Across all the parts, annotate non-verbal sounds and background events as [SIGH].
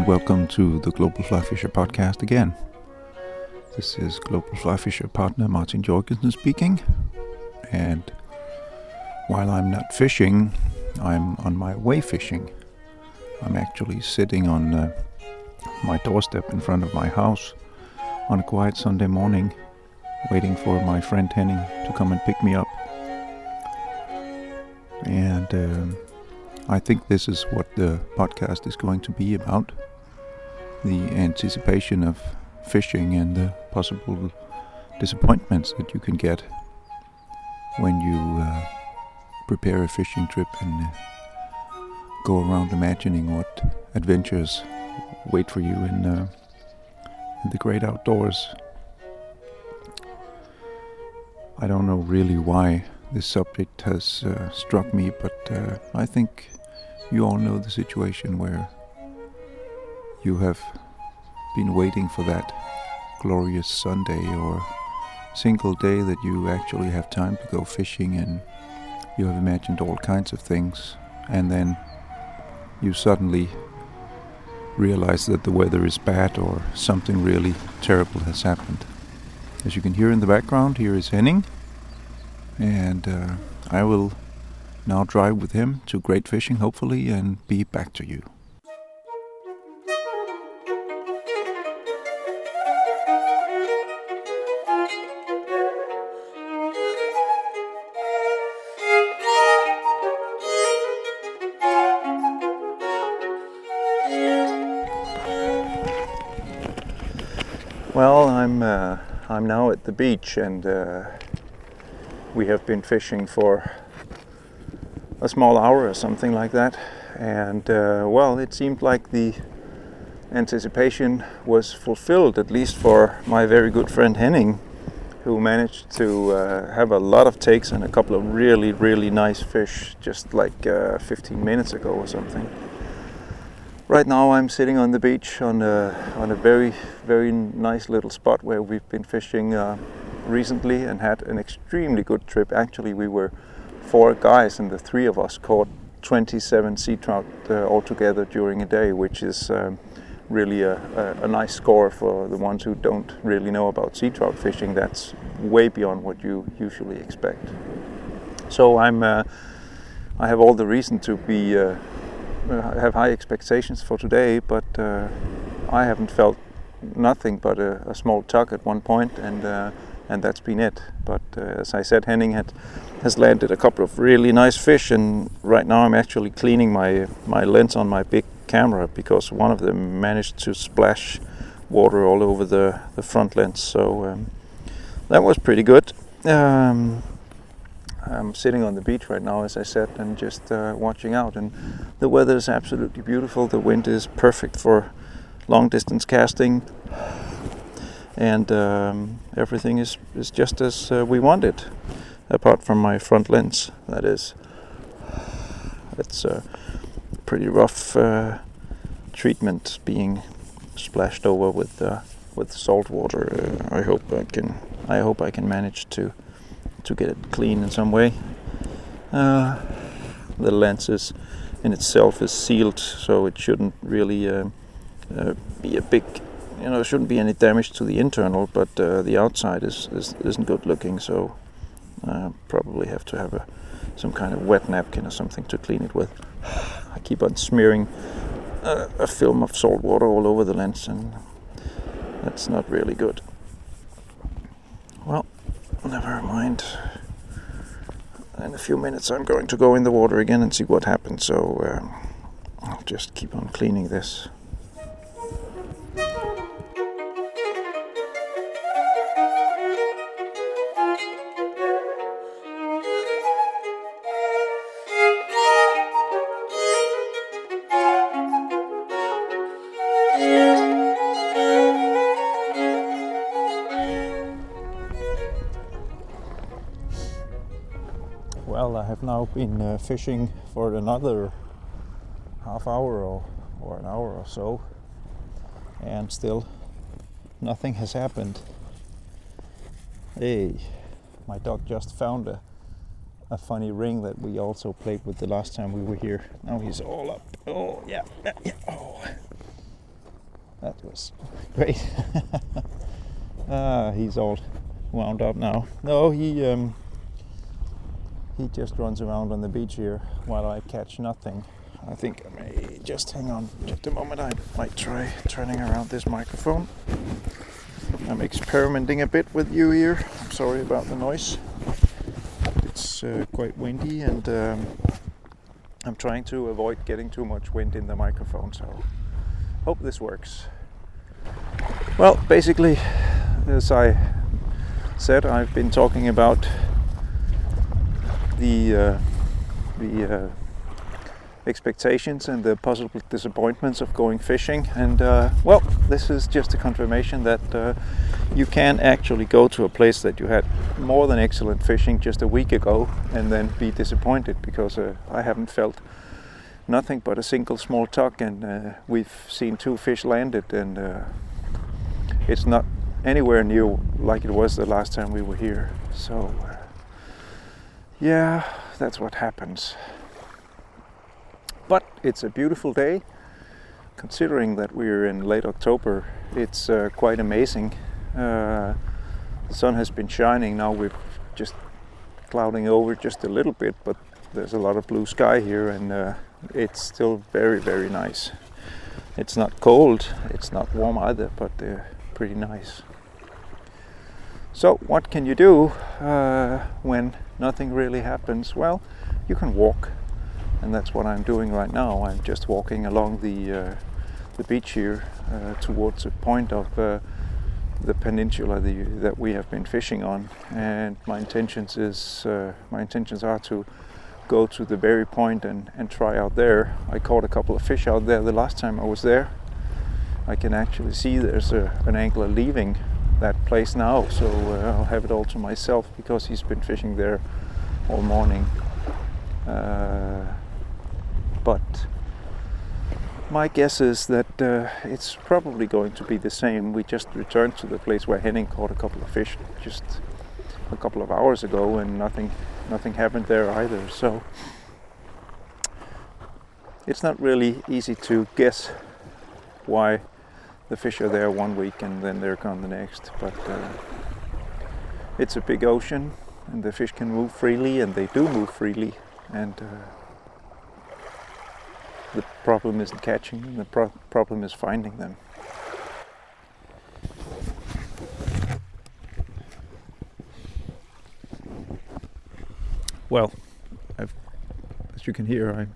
And welcome to the Global Fly Fisher podcast again. This is Global Fly Fisher partner Martin Jorgensen speaking, and while I'm not fishing, I'm on my way fishing. I'm actually sitting on uh, my doorstep in front of my house on a quiet Sunday morning, waiting for my friend Henning to come and pick me up. And um, I think this is what the podcast is going to be about the anticipation of fishing and the possible disappointments that you can get when you uh, prepare a fishing trip and uh, go around imagining what adventures wait for you in, uh, in the great outdoors. I don't know really why this subject has uh, struck me, but uh, I think you all know the situation where you have been waiting for that glorious Sunday or single day that you actually have time to go fishing and you have imagined all kinds of things and then you suddenly realize that the weather is bad or something really terrible has happened. As you can hear in the background, here is Henning, and uh, I will now drive with him to great fishing, hopefully, and be back to you. Uh, I'm now at the beach, and uh, we have been fishing for a small hour or something like that. And uh, well, it seemed like the anticipation was fulfilled, at least for my very good friend Henning, who managed to uh, have a lot of takes and a couple of really, really nice fish just like uh, 15 minutes ago or something. Right now, I'm sitting on the beach on a, on a very, very nice little spot where we've been fishing uh, recently and had an extremely good trip. Actually, we were four guys, and the three of us caught 27 sea trout uh, altogether during a day, which is um, really a, a, a, nice score for the ones who don't really know about sea trout fishing. That's way beyond what you usually expect. So I'm, uh, I have all the reason to be uh, have high expectations for today, but uh, I haven't felt nothing but a, a, small tug at one point, and uh, and that's been it. But uh, as I said, Henning had has landed a couple of really nice fish, and right now I'm actually cleaning my my lens on my big camera because one of them managed to splash water all over the the front lens. So um, that was pretty good. Um, I'm sitting on the beach right now, as I said, and just uh, watching out. And the weather is absolutely beautiful. The wind is perfect for long distance casting and um, everything is, is just as uh, we want it, apart from my front lens. That is, it's a pretty rough uh, treatment being splashed over with uh, with salt water. Uh, I hope I can I hope I can manage to to get it clean in some way. Uh, the lens is in itself is sealed, so it shouldn't really uh, be a big you know, shouldn't be any damage to the internal, but uh, the outside is, is isn't good looking. So uh, probably have to have a some kind of wet napkin or something to clean it with. [SIGHS] I keep on smearing a, a film of salt water all over the lens, and that's not really good. Well, never mind. In a few minutes, I'm going to go in the water again and see what happens. So um, I'll just keep on cleaning this. Have now been uh, fishing for another half hour or, or an hour or so, and still nothing has happened. Hey, my dog just found a, a funny ring that we also played with the last time we were here. Now he's all up. Oh yeah, yeah. Oh, that was great. [LAUGHS] ah, he's all wound up now. No, he um, he just runs around on the beach here while I catch nothing. I think I may just hang on just a moment. I might try turning around this microphone. I'm experimenting a bit with you here. Sorry about the noise. It's uh, quite windy and um, I'm trying to avoid getting too much wind in the microphone, so hope this works. Well, basically, as I said, I've been talking about the uh, the uh, expectations and the possible disappointments of going fishing. And uh, well, this is just a confirmation that uh, you can actually go to a place that you had more than excellent fishing just a week ago and then be disappointed because uh, I haven't felt nothing but a single small tuck, and uh, we've seen two fish landed, and it's not anywhere near like it was the last time we were here. So, yeah, that's what happens. But it's a beautiful day. Considering that we're in late October, it's uh, quite amazing. Uh, the sun has been shining. Now we're just clouding over just a little bit, but there's a lot of blue sky here, and uh, it's still very, very nice. It's not cold, it's not warm either, but pretty nice. So, what can you do uh, when nothing really happens? Well, you can walk and that's what I'm doing right now. I'm just walking along the uh, the beach here uh, towards a point of uh, the peninsula the, that we have been fishing on, and my intentions is uh, my intentions are to go to the very point and, and try out there. I caught a couple of fish out there the last time I was there. I can actually see there's a, an angler leaving that place now, so uh, I'll have it all to myself because he's been fishing there all morning. Uh, but my guess is that uh, it's probably going to be the same. We just returned to the place where Henning caught a couple of fish just a couple of hours ago, and nothing, nothing happened there either. So it's not really easy to guess why the fish are there one week and then they're gone the next. But uh, it's a big ocean, and the fish can move freely, and they do move freely, and uh, the problem isn't catching them, the pro- problem is finding them. Well, I've, as you can hear, I'm,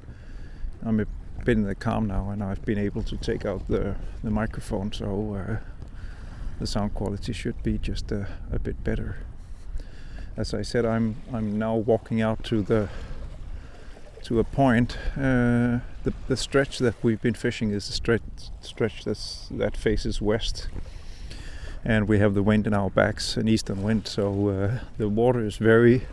I'm a bit in the calm now, and I've been able to take out the, the microphone, so uh, the sound quality should be just a, a bit better. As I said, I'm I'm now walking out to the to a point. Uh, the, the stretch that we've been fishing is a stretch, stretch that's, that faces west. And we have the wind in our backs, an eastern wind, so uh, the water is very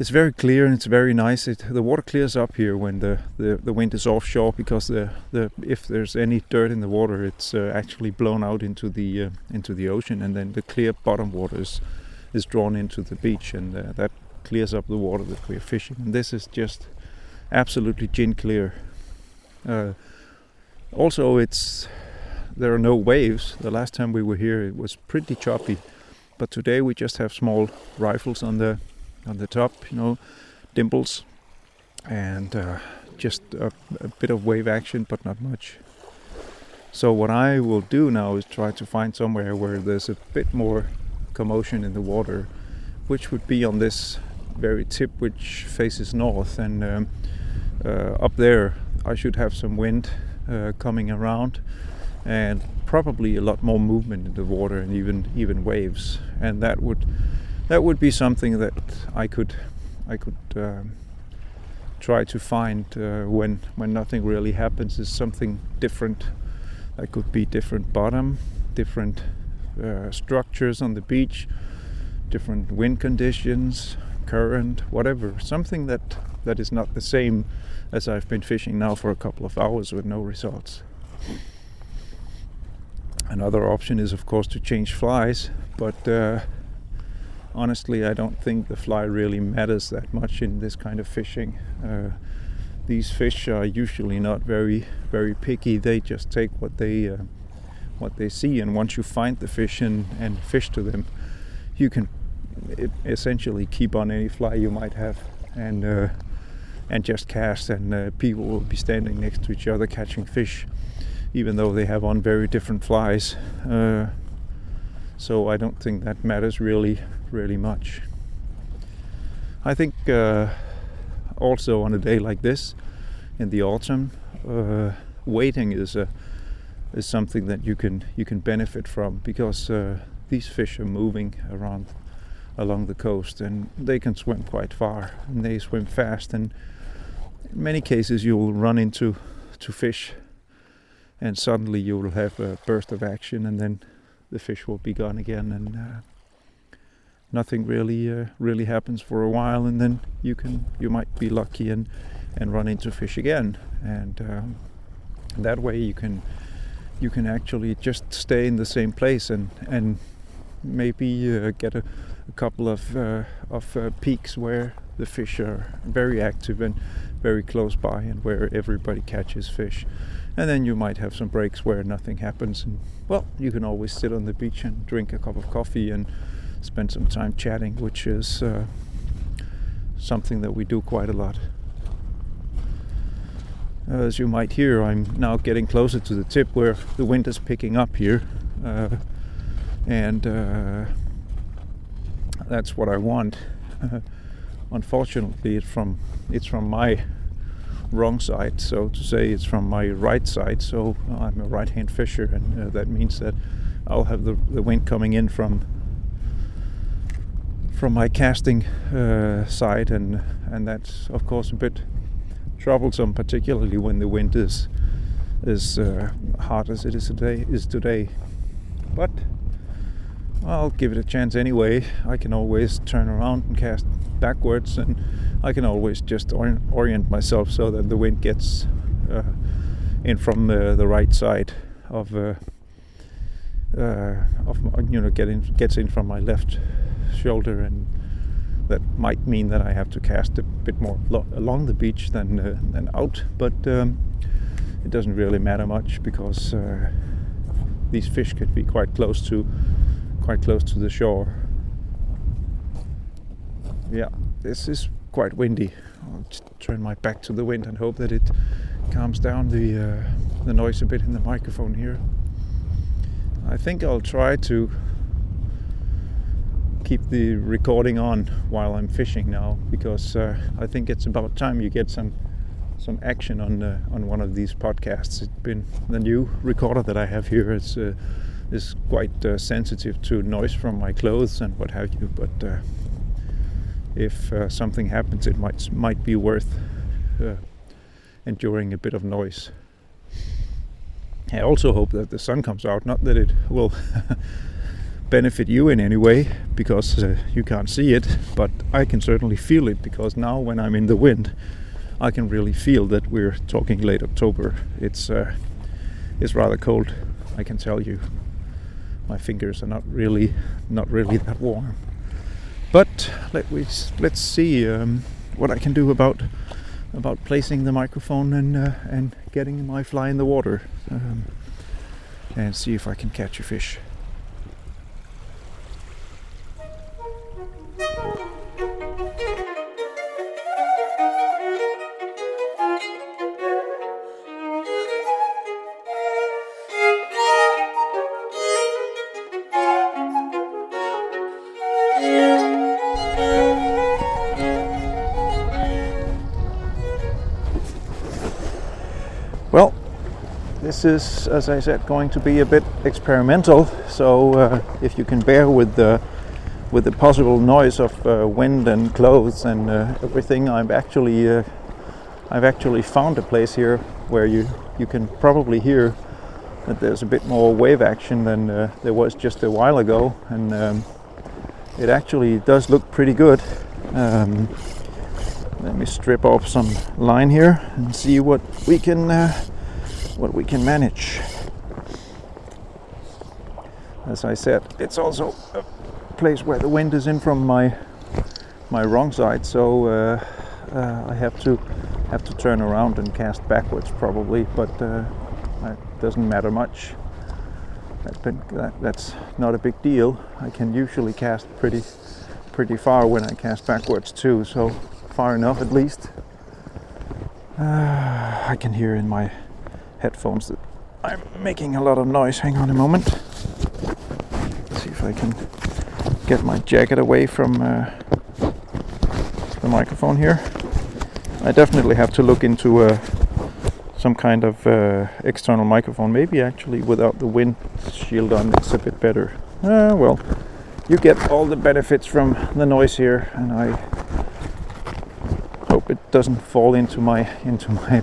it's very clear and it's very nice. It, the water clears up here when the, the, the wind is offshore because the, the if there's any dirt in the water, it's uh, actually blown out into the uh, into the ocean, and then the clear bottom water is, is drawn into the beach, and uh, that clears up the water that we're fishing. And this is just absolutely gin clear. Uh, also, it's there are no waves. The last time we were here, it was pretty choppy, but today we just have small riffles on the on the top, you know, dimples, and uh, just a, a bit of wave action, but not much. So what I will do now is try to find somewhere where there's a bit more commotion in the water, which would be on this very tip which faces north and um, uh, up there I should have some wind uh, coming around and probably a lot more movement in the water and even even waves and that would that would be something that I could I could um, try to find uh, when when nothing really happens is something different that could be different bottom different uh, structures on the beach different wind conditions current, whatever, something that that is not the same as I've been fishing now for a couple of hours with no results. Another option is, of course, to change flies, but uh, honestly, I don't think the fly really matters that much in this kind of fishing. Uh, these fish are usually not very very picky. They just take what they uh, what they see, and once you find the fish and, and fish to them, you can essentially keep on any fly you might have, and uh, and just cast, and uh, people will be standing next to each other catching fish, even though they have on very different flies. Uh, so I don't think that matters really, really much. I think uh, also on a day like this, in the autumn, uh, waiting is a is something that you can you can benefit from because uh, these fish are moving around along the coast and they can swim quite far and they swim fast and in many cases you'll run into to fish and suddenly you will have a burst of action and then the fish will be gone again and uh, nothing really uh, really happens for a while and then you can you might be lucky and and run into fish again and um, that way you can you can actually just stay in the same place and and maybe uh, get a, a, couple of uh, of uh, peaks where the fish are very active and very close by and where everybody catches fish. And then you might have some breaks where nothing happens. And well, you can always sit on the beach and drink a cup of coffee and spend some time chatting, which is uh, something that we do quite a lot. As you might hear, I'm now getting closer to the tip where the wind is picking up here. Uh, and uh, that's what I want. [LAUGHS] unfortunately, it's from it's from my wrong side, so to say, it's from my right side. So I'm a right-hand fisher, and uh, that means that I'll have the, the wind coming in from from my casting uh, side, and and that's of course a bit troublesome, particularly when the wind is as uh, hard as it is today. Is today, but I'll give it a chance anyway. I can always turn around and cast backwards, and I can always just or- orient myself so that the wind gets uh, in from the, the right side of uh, uh, of you know gets in from my left shoulder, and that might mean that I have to cast a bit more lo- along the beach than uh, than out, but um, it doesn't really matter much because uh, these fish could be quite close to quite close to the shore. Yeah, this is quite windy. I'll just turn my back to the wind and hope that it calms down the uh, the noise a bit in the microphone here. I think I'll try to keep the recording on while I'm fishing now because uh, I think it's about time you get some some action on uh, on one of these podcasts. It's been the new recorder that I have here. It's uh, is quite uh, sensitive to noise from my clothes and what have you. But uh, if uh, something happens, it might might be worth uh, enduring a bit of noise. I also hope that the sun comes out. Not that it will [LAUGHS] benefit you in any way because uh, you can't see it, but I can certainly feel it because now when I'm in the wind, I can really feel that we're talking late October. It's uh, it's rather cold, I can tell you my fingers are not really not really that warm. But let we let's see um, what I can do about about placing the microphone and uh, and getting my fly in the water um, and see if I can catch a fish. This is, as I said, going to be a bit experimental. So uh, if you can bear with the with the possible noise of uh, wind and clothes and uh, everything, I've actually uh, I've actually found a place here where you you can probably hear that there's a bit more wave action than uh, there was just a while ago, and um, it actually does look pretty good. Um, let me strip off some line here and see what we can uh, what we can manage as I said it's also a place where the wind is in from my my wrong side, so uh, uh, I have to have to turn around and cast backwards probably, but uh, doesn't matter much. That, that's not a big deal. I can usually cast pretty pretty far when I cast backwards too, so far enough at least. [SIGHS] I can hear in my headphones that I'm making a lot of noise. Hang on a moment. Let's see if I can get my jacket away from uh, the microphone here. I definitely have to look into uh, some kind of uh, external microphone. Maybe actually without the wind shield on, it's a bit better. Uh, well, you get all the benefits from the noise here, and I hope it doesn't fall into my into my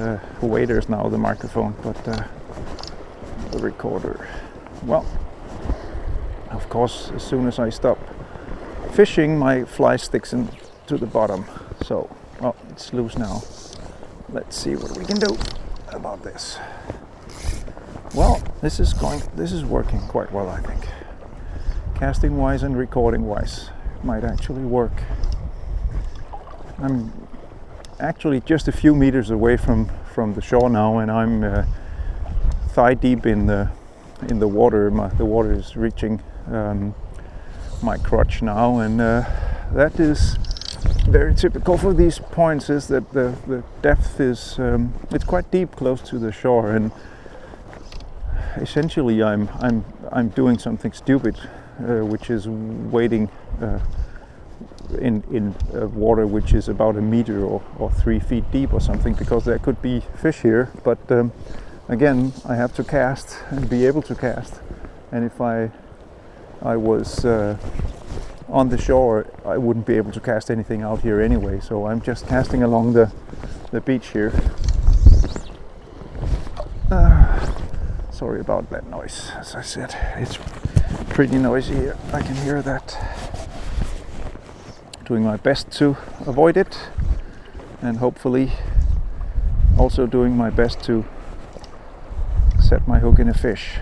uh, waders now. The microphone, but uh, the recorder. Well, of course, as soon as I stop fishing, my fly sticks into the bottom. So, well, it's loose now. Let's see what we can do about this. Well, this is going. This is working quite well, I think. Casting wise and recording wise, might actually work. I'm actually just a few meters away from from the shore now, and I'm uh, thigh deep in the in the water. My, the water is reaching um, my crotch now, and uh, that is very typical for these points. Is that the the depth is um, it's quite deep, close to the shore, and essentially I'm I'm I'm doing something stupid, uh, which is waiting uh, in in uh, water which is about a meter or, or three feet deep or something because there could be fish here. But um, again I have to cast and be able to cast. And if I I was uh, on the shore I wouldn't be able to cast anything out here anyway. So I'm just casting along the the beach here. Uh, sorry about that noise. As I said it's pretty noisy here. I can hear that doing my best to avoid it and hopefully also doing my best to set my hook in a fish.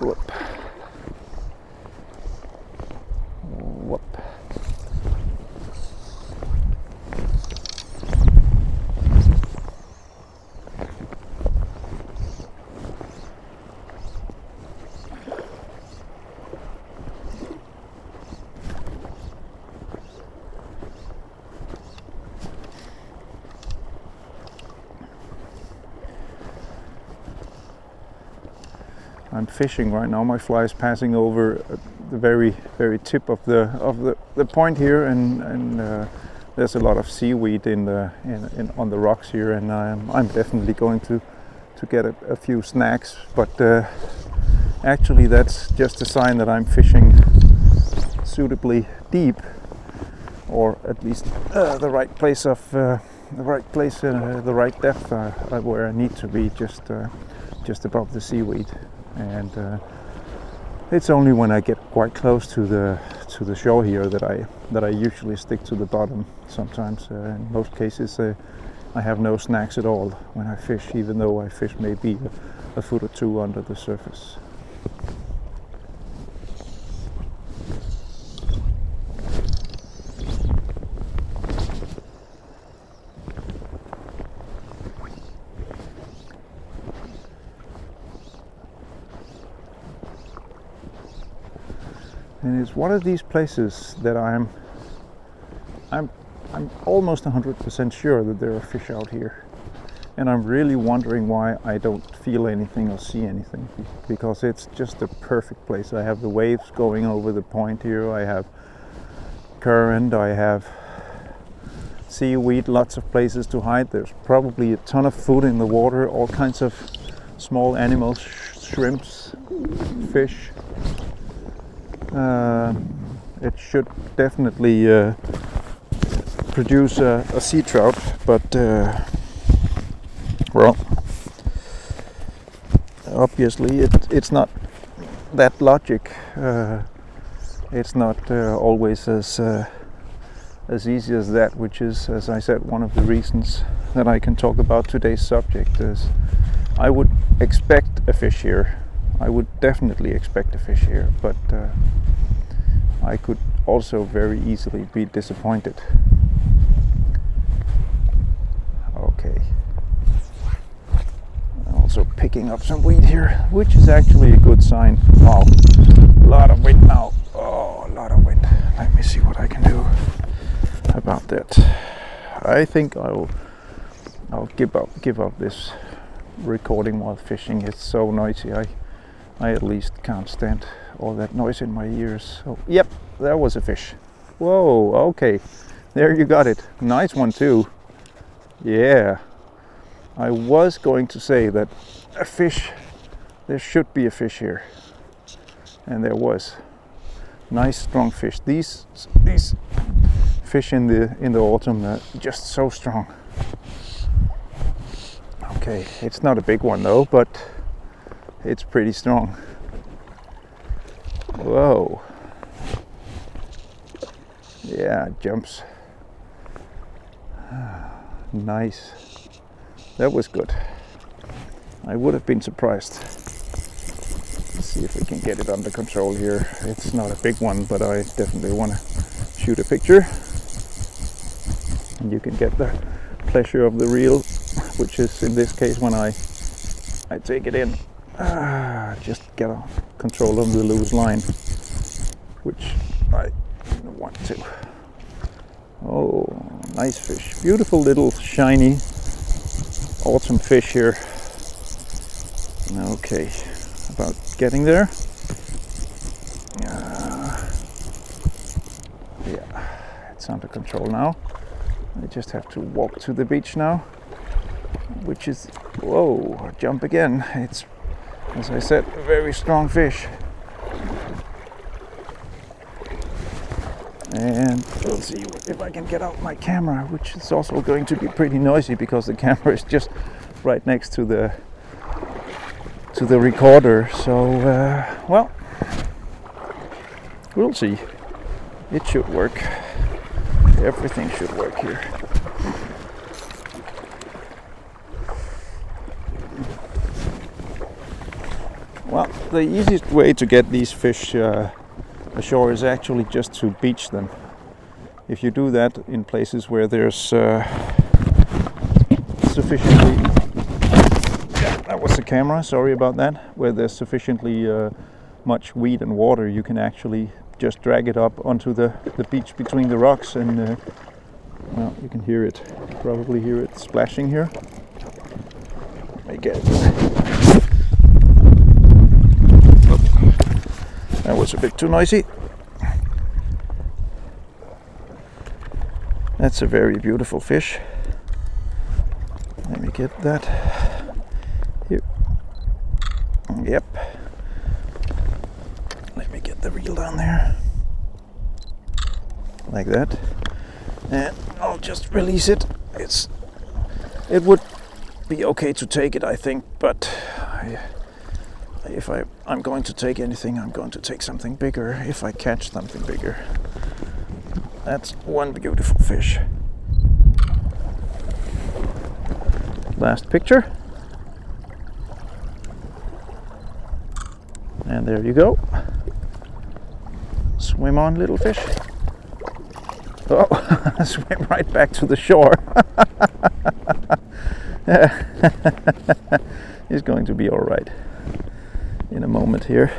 Whoop. Fishing right now. My fly is passing over the very very tip of the of the, the point here, and and uh, there's a lot of seaweed in the in, in, on the rocks here, and I'm, I'm definitely going to to get a, a few snacks. But uh, actually, that's just a sign that I'm fishing suitably deep, or at least uh, the right place of uh, the right place, uh, the right depth uh, where I need to be, just just above the seaweed and uh, it's only when I get quite close to the to the shore here that I that I usually stick to the bottom. Sometimes, uh, in most cases, uh, I have no snacks at all when I fish, even though I fish maybe a, a foot or two under the surface. And it's one of these places that I'm I'm I'm almost 100% sure that there are fish out here and I'm really wondering why I don't feel anything or see anything because it's just a perfect place. I have the waves going over the point here. I have current. I have seaweed, lots of places to hide. There's probably a ton of food in the water, all kinds of small animals, sh- shrimps, fish it should definitely uh, produce a, a, sea trout, but uh, well, obviously it, it's not that logic. Uh, it's not uh, always as uh, as easy as that, which is, as I said, one of the reasons that I can talk about today's subject is I would expect a fish here I would definitely expect a fish here, but uh, I could also very easily be disappointed. Okay. Also picking up some weed here, which is actually a good sign. Wow, a lot of wind now. Oh, a lot of wind. Let me see what I can do about that. I think I'll I'll give up give up this recording while fishing. It's so noisy. I I at least can't stand all that noise in my ears. So, yep, there was a fish. Whoa, okay. There you got it. Nice one too. Yeah. I was going to say that a fish there should be a fish here. And there was. Nice strong fish. These these fish in the in the autumn are just so strong. Okay, it's not a big one though, but it's pretty strong. Whoa. Yeah, jumps. [SIGHS] nice. That was good. I would have been surprised. Let's see if we can get it under control here. It's not a big one, but I definitely want to shoot a picture. And you can get the pleasure of the reel, which is in this case when I I take it in. Ah, just get a control of the loose line, which I want to. Oh, nice fish. Beautiful little shiny autumn fish here. Okay, about getting there. Uh, yeah, it's under control now. I just have to walk to the beach now, which is, whoa, jump again. It's as I said, a very strong fish. And let's see if I can get out my camera, which is also going to be pretty noisy because the [LAUGHS] camera is just right next to the to the recorder. So, uh, well, we'll see. It should work. Everything should work here. Well, the easiest way to get these fish uh, ashore is actually just to beach them. If you do that in places where there's uh, sufficiently yeah, that was the camera, sorry about that. Where there's sufficiently uh, much weed and water, you can actually just drag it up onto the, the beach between the rocks and uh, well, you can hear it, probably hear it splashing here. I guess. That was a bit too noisy. That's a very beautiful fish. Let me get that here. Yep. Let me get the reel down there. Like that. And I'll just release it. It's it would be okay to take it I think, but I if I, I'm going to take anything, I'm going to take something bigger if I catch something bigger. That's one beautiful fish. Last picture. And there you go. Swim on, little fish. Oh, [LAUGHS] swim right back to the shore. [LAUGHS] He's going to be all right in a moment here.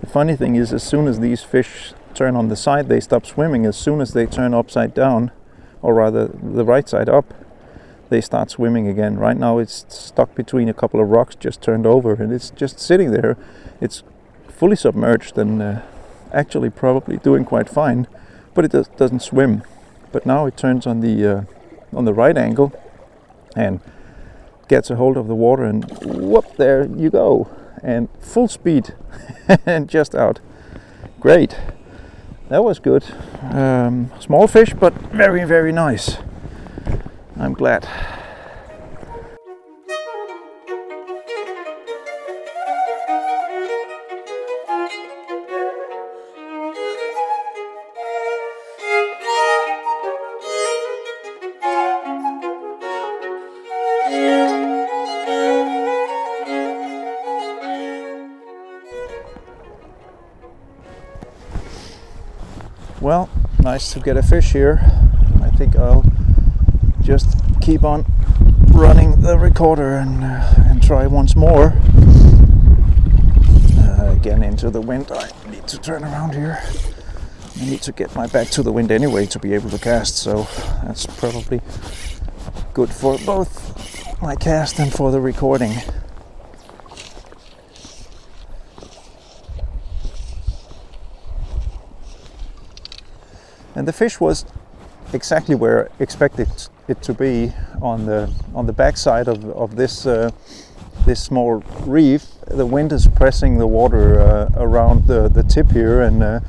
The funny thing is, as soon as these fish turn on the side, they stop swimming. As soon as they turn upside down, or rather the right side up, they start swimming again. Right now, it's stuck between a couple of rocks, just turned over, and it's just sitting there. It's fully submerged and uh, actually probably doing quite fine, but it does, doesn't swim but now it turns on the uh, on the right angle and gets a hold of the water and whoop there you go. And full speed [LAUGHS] and just out. Great. That was good. Um, small fish but very very nice. I'm glad nice to get a fish here. I think I'll just keep on running the recorder and, uh, and try once more. Uh, again into the wind. I need to turn around here. I need to get my back to the wind anyway to be able to cast, so that's probably good for both my cast and for the recording. And the fish was exactly where I expected it to be on the on the backside of, of this uh, this small reef. The wind is pressing the water uh, around the, the tip here, and uh,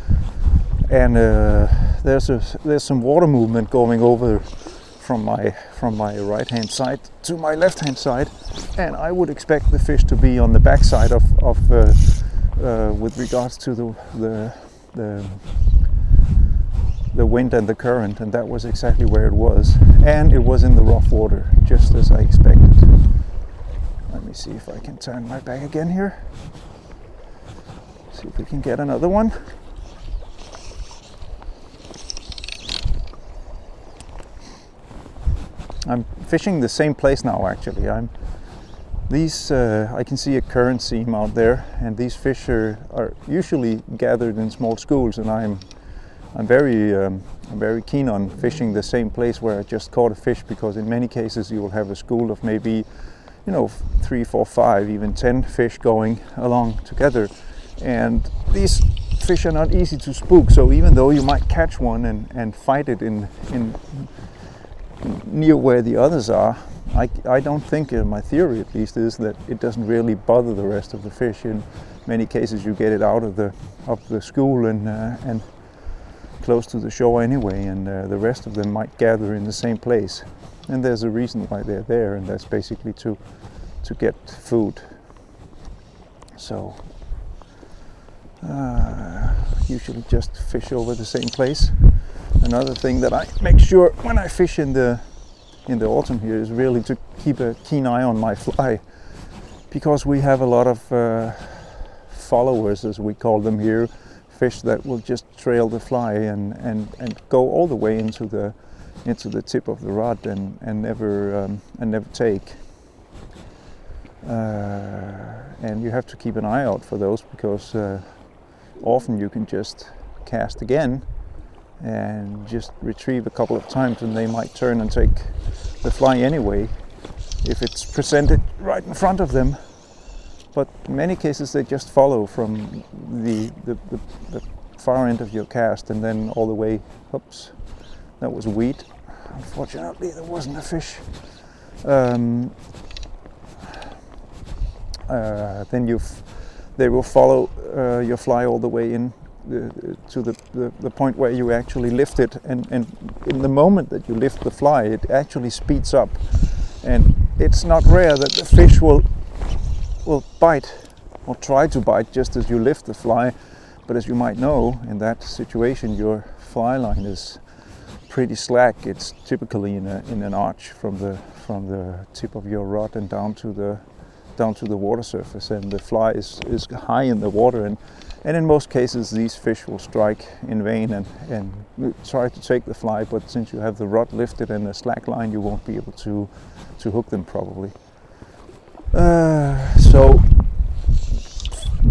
and uh, there's a, there's some water movement going over from my from my right hand side to my left hand side, and I would expect the fish to be on the backside of of uh, uh, with regards to the the, the the wind and the current, and that was exactly where it was. And it was in the rough water, just as I expected. Let me see if I can turn my back again here. See if we can get another one. I'm fishing the same place now actually. I'm these uh, I can see a current seam out there and these fish are, are usually gathered in small schools and I'm I'm very, um, I'm very keen on fishing the same place where I just caught a fish because in many cases you will have a school of maybe, you know, three, four, five, even ten fish going along together, and these fish are not easy to spook. So even though you might catch one and, and fight it in, in near where the others are, I, I don't think, uh, my theory at least, is that it doesn't really bother the rest of the fish. In many cases, you get it out of the of the school and uh, and close to the shore anyway, and uh, the rest of them might gather in the same place. And there's a reason why they're there, and that's basically to to get food. So uh, usually just fish over the same place. Another thing that I make sure when I fish in the in the autumn here is really to keep a keen eye on my fly, because we have a lot of uh, followers, as we call them here, fish that will just trail the fly and, and, and go all the way into the into the tip of the rod and, and never um, and never take. Uh, and you have to keep an eye out for those because uh, often you can just cast again and just retrieve a couple of times and they might turn and take the fly anyway if it's presented right in front of them but many cases they just follow from the, the, the, the far end of your cast and then all the way, oops, that was wheat. Unfortunately, there wasn't a fish. Um, uh, then you they will follow uh, your fly all the way in the, to the, the, the, point where you actually lift it and, and in the moment that you lift the fly it actually speeds up and it's not rare that the fish will will bite or try to bite just as you lift the fly. But as you might know, in that situation, your fly line is pretty slack. It's typically in, a, in an arch from the from the tip of your rod and down to the down to the water surface, and the fly is, is high in the water. And, and in most cases, these fish will strike in vain and, and try to take the fly. But since you have the rod lifted and the slack line, you won't be able to to hook them probably. Uh, so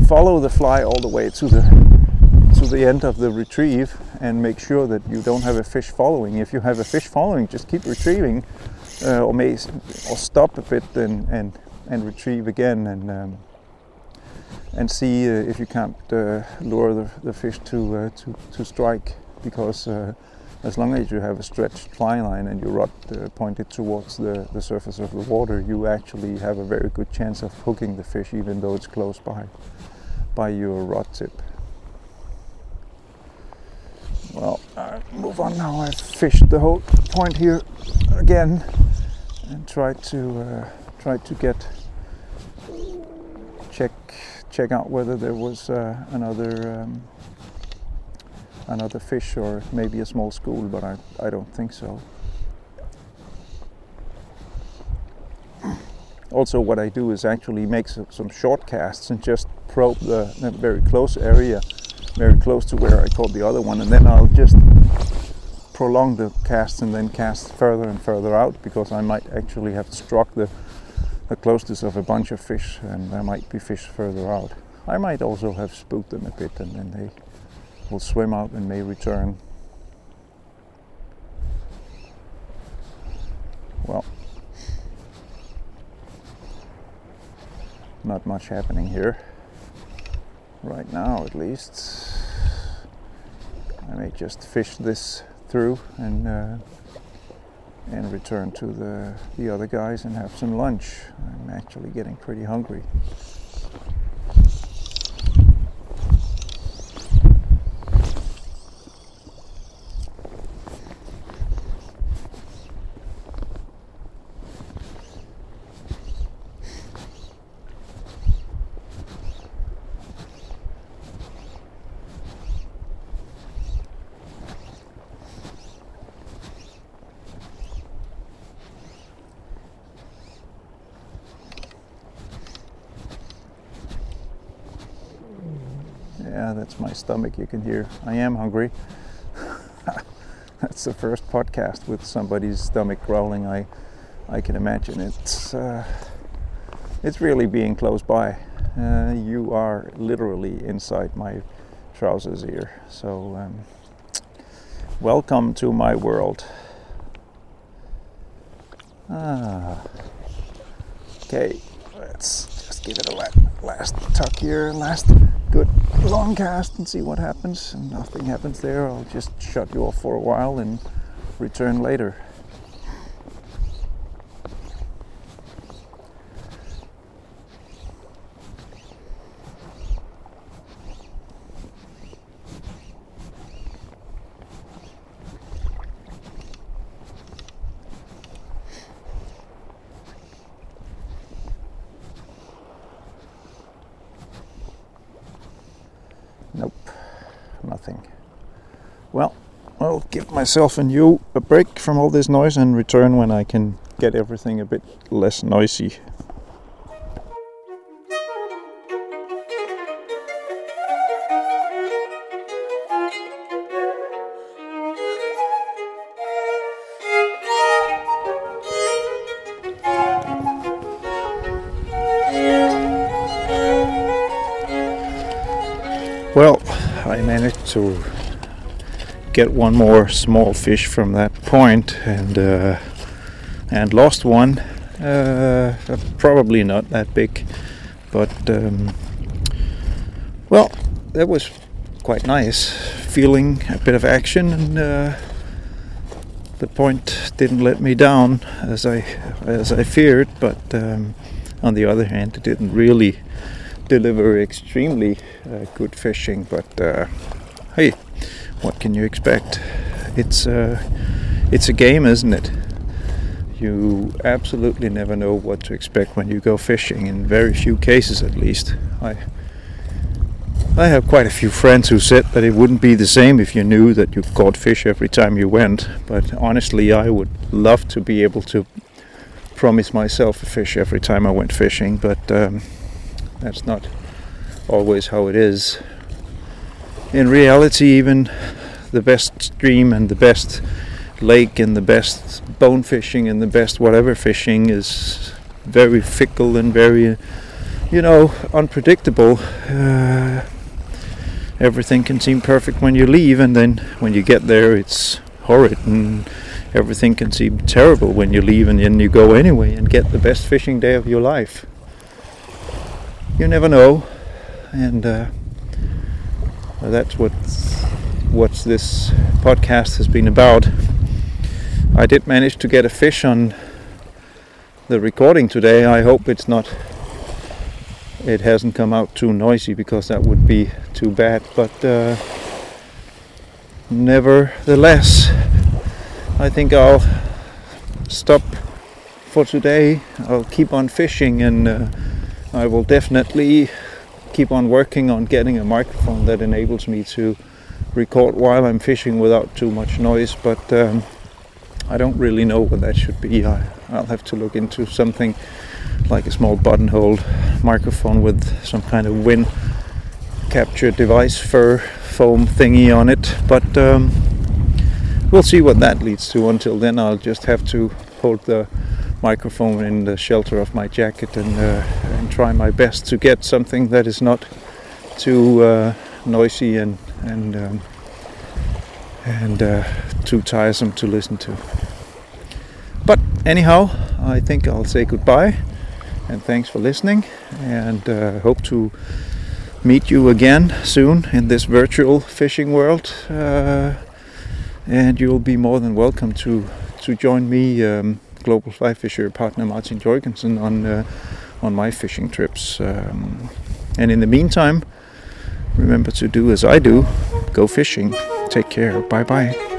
follow the fly all the way to the to the end of the retrieve and make sure that you don't have a fish following. If you have a fish following, just keep retrieving, uh, or may or stop a bit and and, and retrieve again and um, and see uh, if you can't uh, lure the, the fish to uh, to to strike because uh, as long as you have a stretched fly line and your rod uh, pointed towards the, the surface of the water, you actually have a very good chance of hooking the fish even though it's close by, by your rod tip. Well, I move on now. I've fished the whole point here again and tried to uh, try to get check check out whether there was uh, another um, another fish or maybe a small school, but I, I don't think so. Also, what I do is actually make some short casts and just probe the, the very close area very close to where I caught the other one, and then I'll just prolong the cast and then cast further and further out because I might actually have struck the, the closest of a bunch of fish and there might be fish further out. I might also have spooked them a bit and then they will swim out and may return. Well, not much happening here right now at least. I may just fish this through and uh, and return to the the other guys and have some lunch. I'm actually getting pretty hungry. Yeah, that's my stomach. You can hear. I am hungry. [LAUGHS] that's the first podcast with somebody's stomach growling. I, I can imagine it's. Uh, it's really being close by. Uh, you are literally inside my trousers here. So, um, welcome to my world. Ah. Okay, let's give it a last tuck here, last good long cast and see what happens. And nothing happens there, I'll just shut you off for a while and return later. nothing. Well, I'll give myself and you a break from all this noise and return when I can get everything a bit less noisy. Well, I managed to get one more small fish from that point and uh, and lost one. Uh, probably not that big, but um, well, that was quite nice. Feeling a bit of action and uh, the point didn't let me down as I as I feared, but um, on the other hand, it didn't really deliver extremely uh, good fishing, but uh, hey, what can you expect? It's uh, it's a game, isn't it? You absolutely never know what to expect when you go fishing. In very few cases, at least, I I have quite a few friends who said that it wouldn't be the same if you knew that you caught fish every time you went. But honestly, I would love to be able to promise myself a fish every time I went fishing, but. Um, that's not always how it is. In reality, even the best stream and the best lake and the best bone fishing and the best whatever fishing is very fickle and very, you know, unpredictable. Uh, everything can seem perfect when you leave, and then when you get there, it's horrid, and everything can seem terrible when you leave, and then you go anyway and get the best fishing day of your life you never know, and uh, that's what what this podcast has been about. I did manage to get a fish on the recording today. I hope it's not. It hasn't come out too noisy because that would be too bad. But uh, nevertheless, I think I'll stop for today. I'll keep on fishing and. Uh, I will definitely keep on working on getting a microphone that enables me to record while I'm fishing without too much noise, but um, I don't really know what that should be. I, will have to look into something like a small buttonhole microphone with some kind of wind capture device fur foam thingy on it, but um, we'll see what that leads to. Until then, I'll just have to hold the microphone in the shelter of my jacket and, uh, and try my best to get something that is not too uh, noisy and and um, and uh, too tiresome to listen to. But anyhow, I think I'll say goodbye and thanks for listening and uh, hope to meet you again soon in this virtual fishing world uh, and you'll be more than welcome to to join me um, global fly fisher partner Martin Joergensen on uh, on my fishing trips um, and in the meantime remember to do as I do go fishing take care bye bye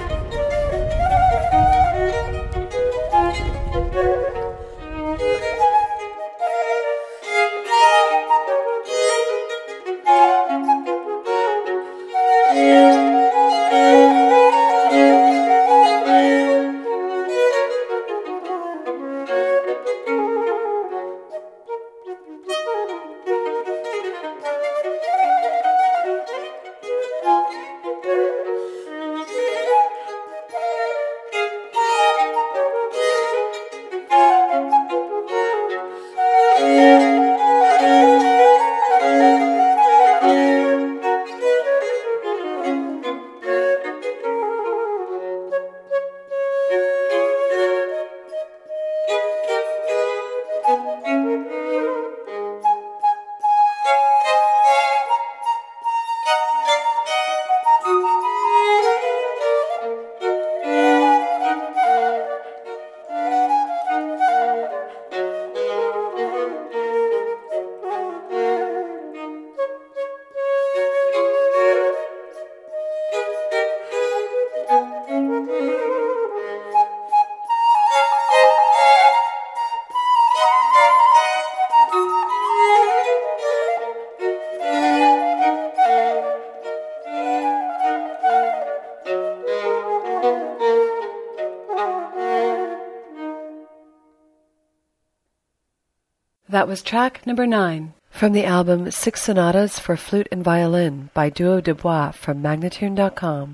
That was track number nine from the album Six Sonatas for Flute and Violin by Duo de Bois from Magnatune.com.